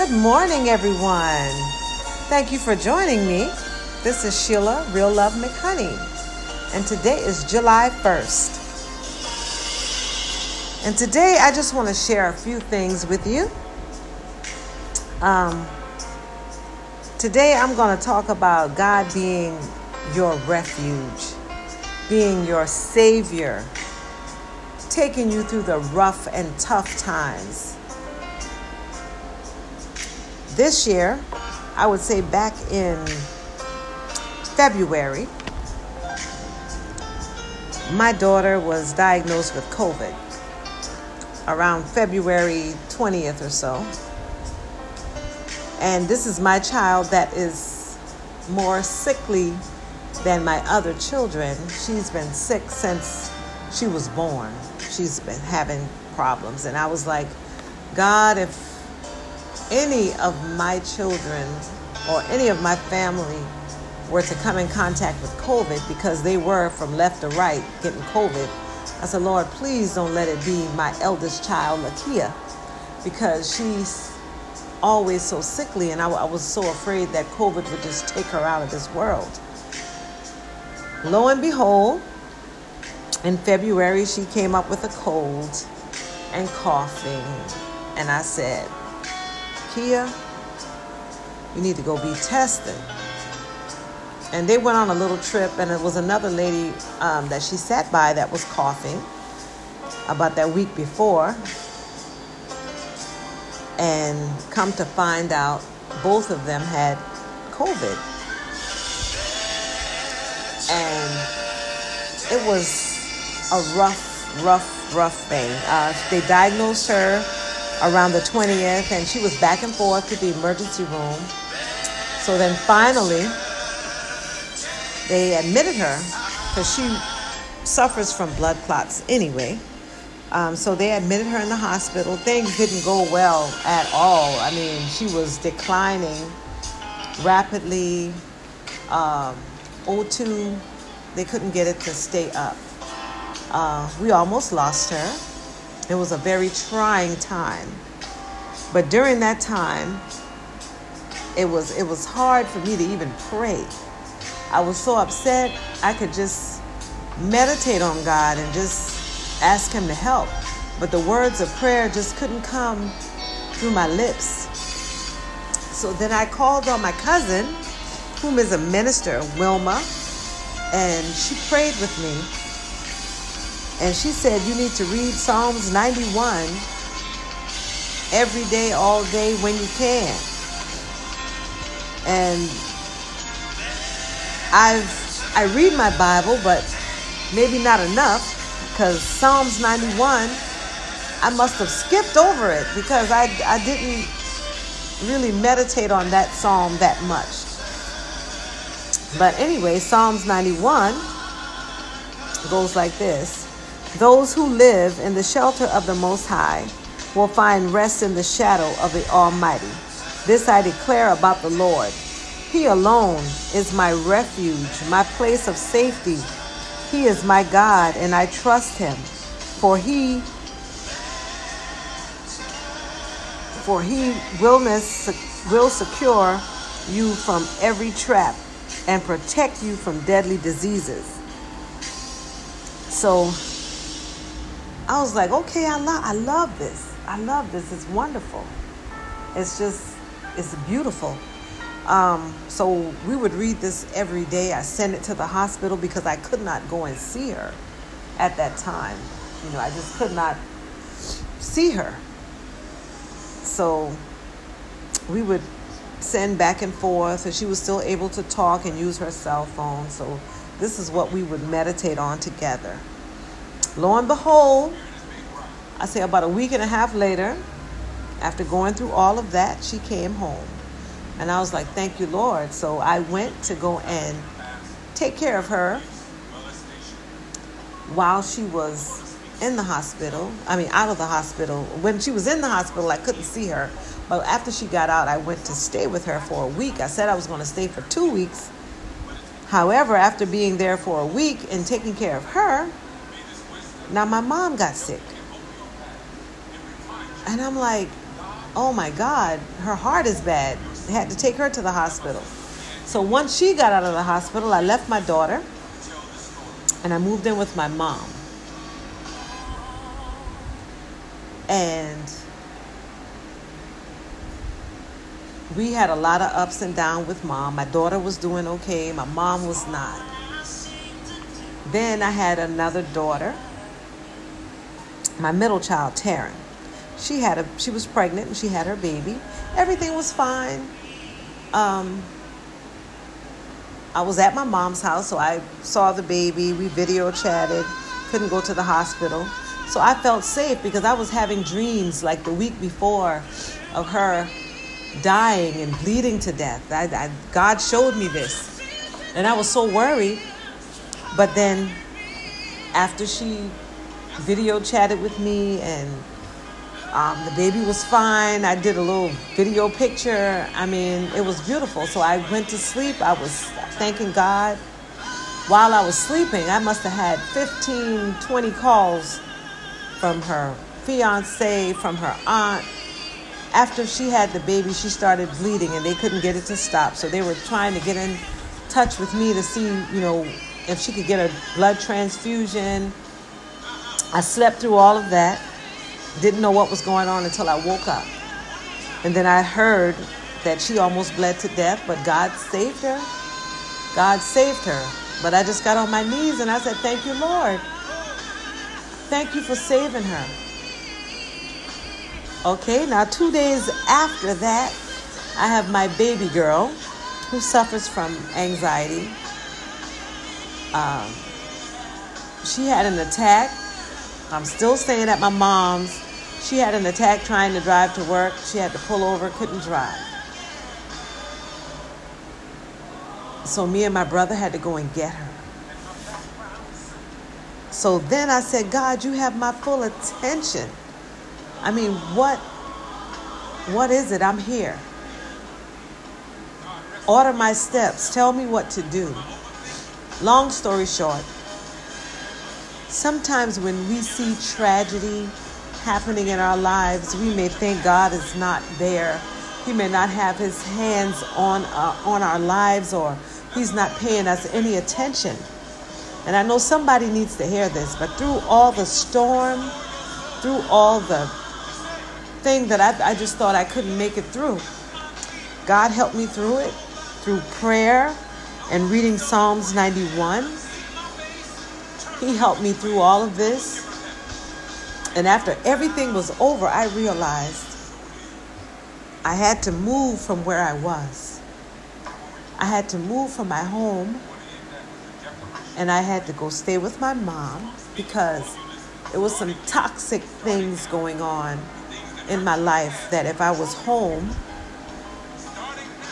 Good morning, everyone. Thank you for joining me. This is Sheila Real Love McHoney, and today is July 1st. And today I just want to share a few things with you. Um, today I'm going to talk about God being your refuge, being your savior, taking you through the rough and tough times. This year, I would say back in February, my daughter was diagnosed with COVID around February 20th or so. And this is my child that is more sickly than my other children. She's been sick since she was born. She's been having problems. And I was like, God, if any of my children or any of my family were to come in contact with COVID because they were from left to right getting COVID, I said, Lord, please don't let it be my eldest child, Lakia, because she's always so sickly, and I, I was so afraid that COVID would just take her out of this world. Lo and behold, in February, she came up with a cold and coughing, and I said, Kia, you need to go be tested. And they went on a little trip, and it was another lady um, that she sat by that was coughing about that week before. And come to find out, both of them had COVID. And it was a rough, rough, rough thing. Uh, they diagnosed her around the 20th, and she was back and forth to the emergency room. So then finally, they admitted her because she suffers from blood clots anyway. Um, so they admitted her in the hospital. Things didn't go well at all. I mean, she was declining rapidly. Um, O2, they couldn't get it to stay up. Uh, we almost lost her. It was a very trying time. But during that time, it was it was hard for me to even pray. I was so upset. I could just meditate on God and just ask him to help. But the words of prayer just couldn't come through my lips. So then I called on my cousin, whom is a minister, Wilma, and she prayed with me and she said, You need to read Psalms 91 every day, all day when you can. And I've I read my Bible, but maybe not enough because Psalms 91 I must have skipped over it because I I didn't really meditate on that psalm that much. But anyway, Psalms 91 goes like this. Those who live in the shelter of the Most High will find rest in the shadow of the Almighty. This I declare about the Lord. He alone is my refuge, my place of safety. He is my God, and I trust him, for he for he will, will secure you from every trap and protect you from deadly diseases. So I was like, okay, I love, I love this. I love this. It's wonderful. It's just, it's beautiful. Um, so we would read this every day. I sent it to the hospital because I could not go and see her at that time. You know, I just could not see her. So we would send back and forth, and she was still able to talk and use her cell phone. So this is what we would meditate on together. Lo and behold, I say about a week and a half later, after going through all of that, she came home. And I was like, thank you, Lord. So I went to go and take care of her while she was in the hospital. I mean, out of the hospital. When she was in the hospital, I couldn't see her. But after she got out, I went to stay with her for a week. I said I was going to stay for two weeks. However, after being there for a week and taking care of her, now my mom got sick. And I'm like, oh my God, her heart is bad. They had to take her to the hospital. So once she got out of the hospital, I left my daughter and I moved in with my mom. And we had a lot of ups and downs with mom. My daughter was doing okay, my mom was not. Then I had another daughter, my middle child, Taryn. She had a she was pregnant and she had her baby. Everything was fine. Um, I was at my mom's house, so I saw the baby. We video chatted. Couldn't go to the hospital. So I felt safe because I was having dreams like the week before of her dying and bleeding to death. I, I, God showed me this. And I was so worried. But then after she video chatted with me and um, the baby was fine. I did a little video picture. I mean, it was beautiful. So I went to sleep. I was thanking God. While I was sleeping, I must have had 15, 20 calls from her fiance, from her aunt. After she had the baby, she started bleeding and they couldn't get it to stop. So they were trying to get in touch with me to see, you know, if she could get a blood transfusion. I slept through all of that. Didn't know what was going on until I woke up. And then I heard that she almost bled to death, but God saved her. God saved her. But I just got on my knees and I said, Thank you, Lord. Thank you for saving her. Okay, now two days after that, I have my baby girl who suffers from anxiety. Um, she had an attack I'm still staying at my mom's. She had an attack trying to drive to work. She had to pull over, couldn't drive. So me and my brother had to go and get her. So then I said, God, you have my full attention. I mean, what what is it? I'm here. Order my steps. Tell me what to do. Long story short, Sometimes when we see tragedy happening in our lives, we may think God is not there. He may not have his hands on, uh, on our lives or he's not paying us any attention. And I know somebody needs to hear this, but through all the storm, through all the thing that I, I just thought I couldn't make it through, God helped me through it through prayer and reading Psalms 91 he helped me through all of this. And after everything was over, I realized I had to move from where I was. I had to move from my home and I had to go stay with my mom because there was some toxic things going on in my life that if I was home,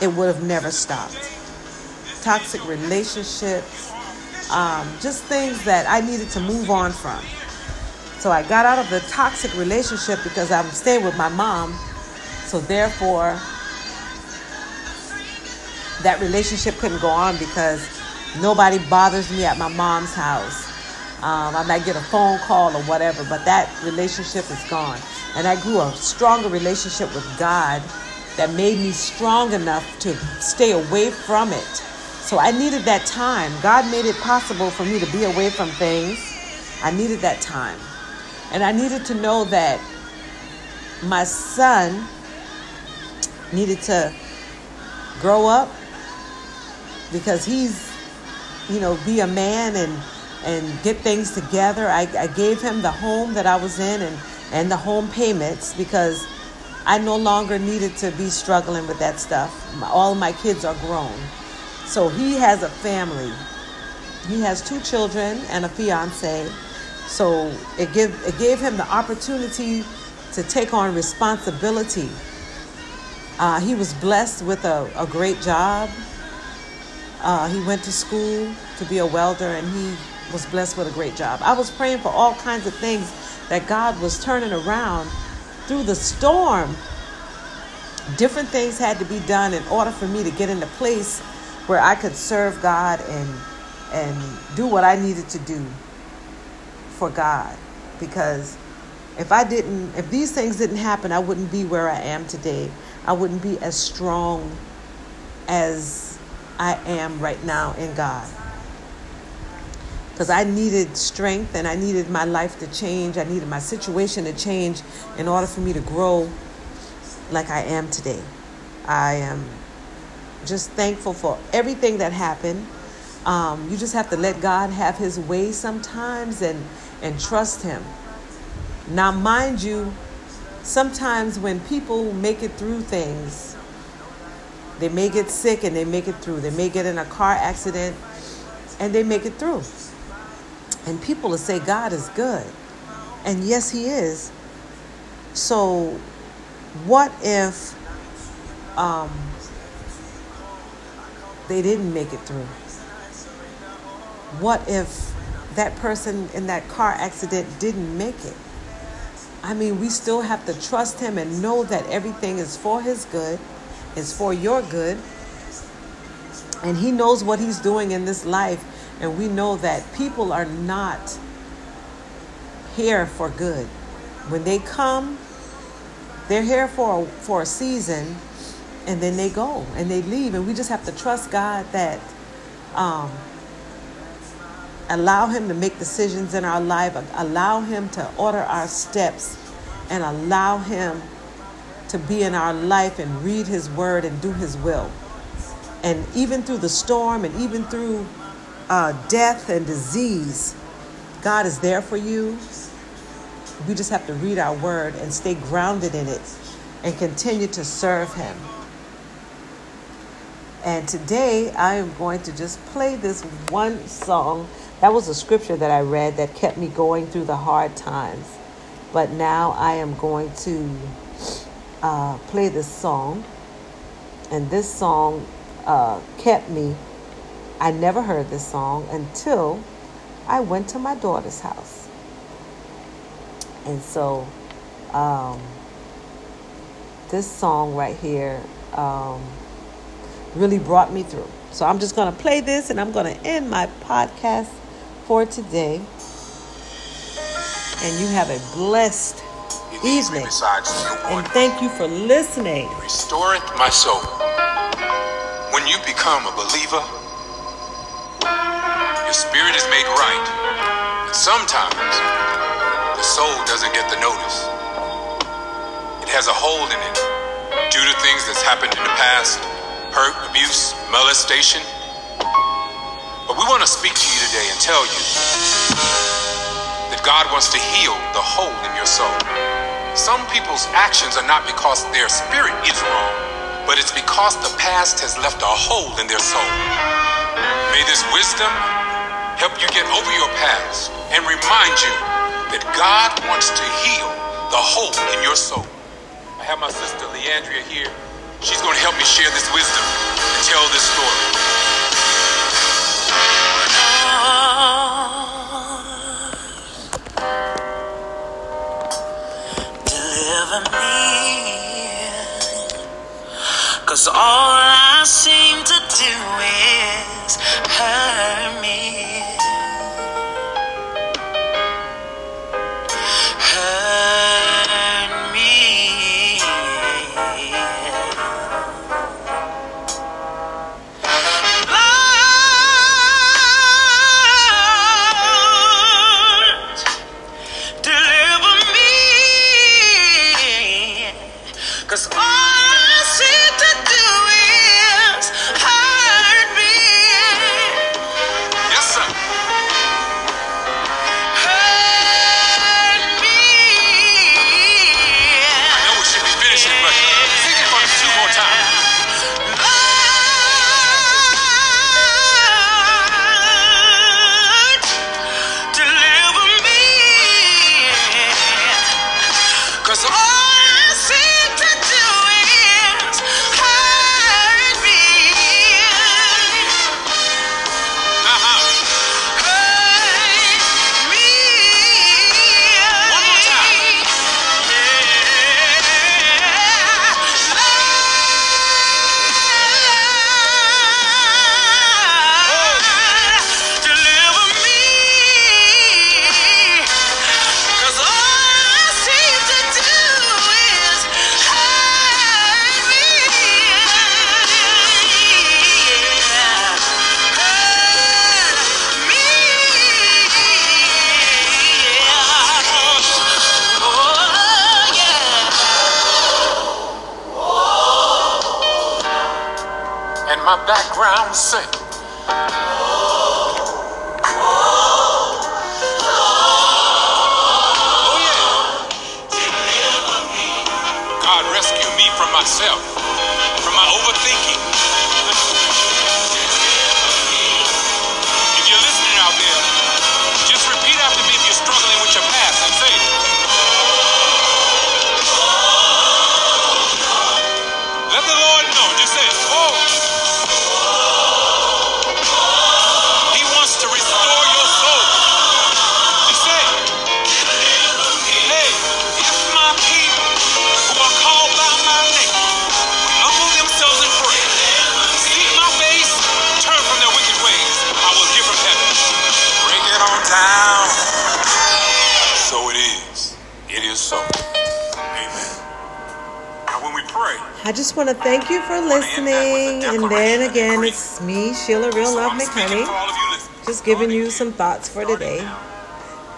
it would have never stopped. Toxic relationships, um, just things that I needed to move on from. So I got out of the toxic relationship because I'm staying with my mom. So therefore, that relationship couldn't go on because nobody bothers me at my mom's house. Um, I might get a phone call or whatever, but that relationship is gone. And I grew a stronger relationship with God that made me strong enough to stay away from it so I needed that time. God made it possible for me to be away from things. I needed that time. And I needed to know that my son needed to grow up because he's, you know, be a man and and get things together. I, I gave him the home that I was in and, and the home payments because I no longer needed to be struggling with that stuff. All of my kids are grown. So he has a family. He has two children and a fiance. So it give it gave him the opportunity to take on responsibility. Uh, he was blessed with a, a great job. Uh, he went to school to be a welder and he was blessed with a great job. I was praying for all kinds of things that God was turning around through the storm. Different things had to be done in order for me to get into place where I could serve God and and do what I needed to do for God because If I didn't, if these things didn't happen, I wouldn't be where I am today. I wouldn't be as strong as I am right now in God. Because I needed strength and I needed my life to change. I needed my situation to change in order for me to grow like I am today. I am just thankful for everything that happened. Um, you just have to let God have His way sometimes and and trust Him. Now, mind you, sometimes when people make it through things, they may get sick and they make it through. They may get in a car accident and they make it through. And people will say God is good. And yes, He is. So, what if um, they didn't make it through? What if that person in that car accident didn't make it? I mean, we still have to trust Him and know that everything is for His good, is for your good. And He knows what He's doing in this life. And we know that people are not here for good. When they come, they're here for a, for a season and then they go and they leave. And we just have to trust God that um, allow Him to make decisions in our life, allow Him to order our steps, and allow Him to be in our life and read His word and do His will. And even through the storm and even through uh, death and disease, God is there for you. We just have to read our word and stay grounded in it and continue to serve Him. And today I am going to just play this one song. That was a scripture that I read that kept me going through the hard times. But now I am going to uh, play this song. And this song uh, kept me I never heard this song until I went to my daughter's house. And so, um, this song right here um, really brought me through. So, I'm just going to play this and I'm going to end my podcast for today. And you have a blessed evening. And thank you for listening. Restoreth my soul. When you become a believer, your spirit is made right. But sometimes the soul doesn't get the notice. It has a hole in it due to things that's happened in the past hurt, abuse, molestation. But we want to speak to you today and tell you that God wants to heal the hole in your soul. Some people's actions are not because their spirit is wrong, but it's because the past has left a hole in their soul. May this wisdom help you get over your past and remind you that God wants to heal the hole in your soul. I have my sister Leandria here. She's going to help me share this wisdom and tell this story. Deliver me. Cause all I seem to do is hurt me. Should be my background sing. God rescue me from myself, from my overthinking. Want to thank you for listening. And then again, it's me, Sheila Real Love McHoney, just giving you some thoughts for today.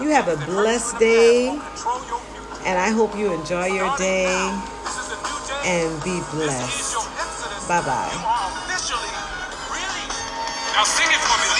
You have a blessed day, and I hope you enjoy your day and be blessed. Bye bye. Now sing it for me.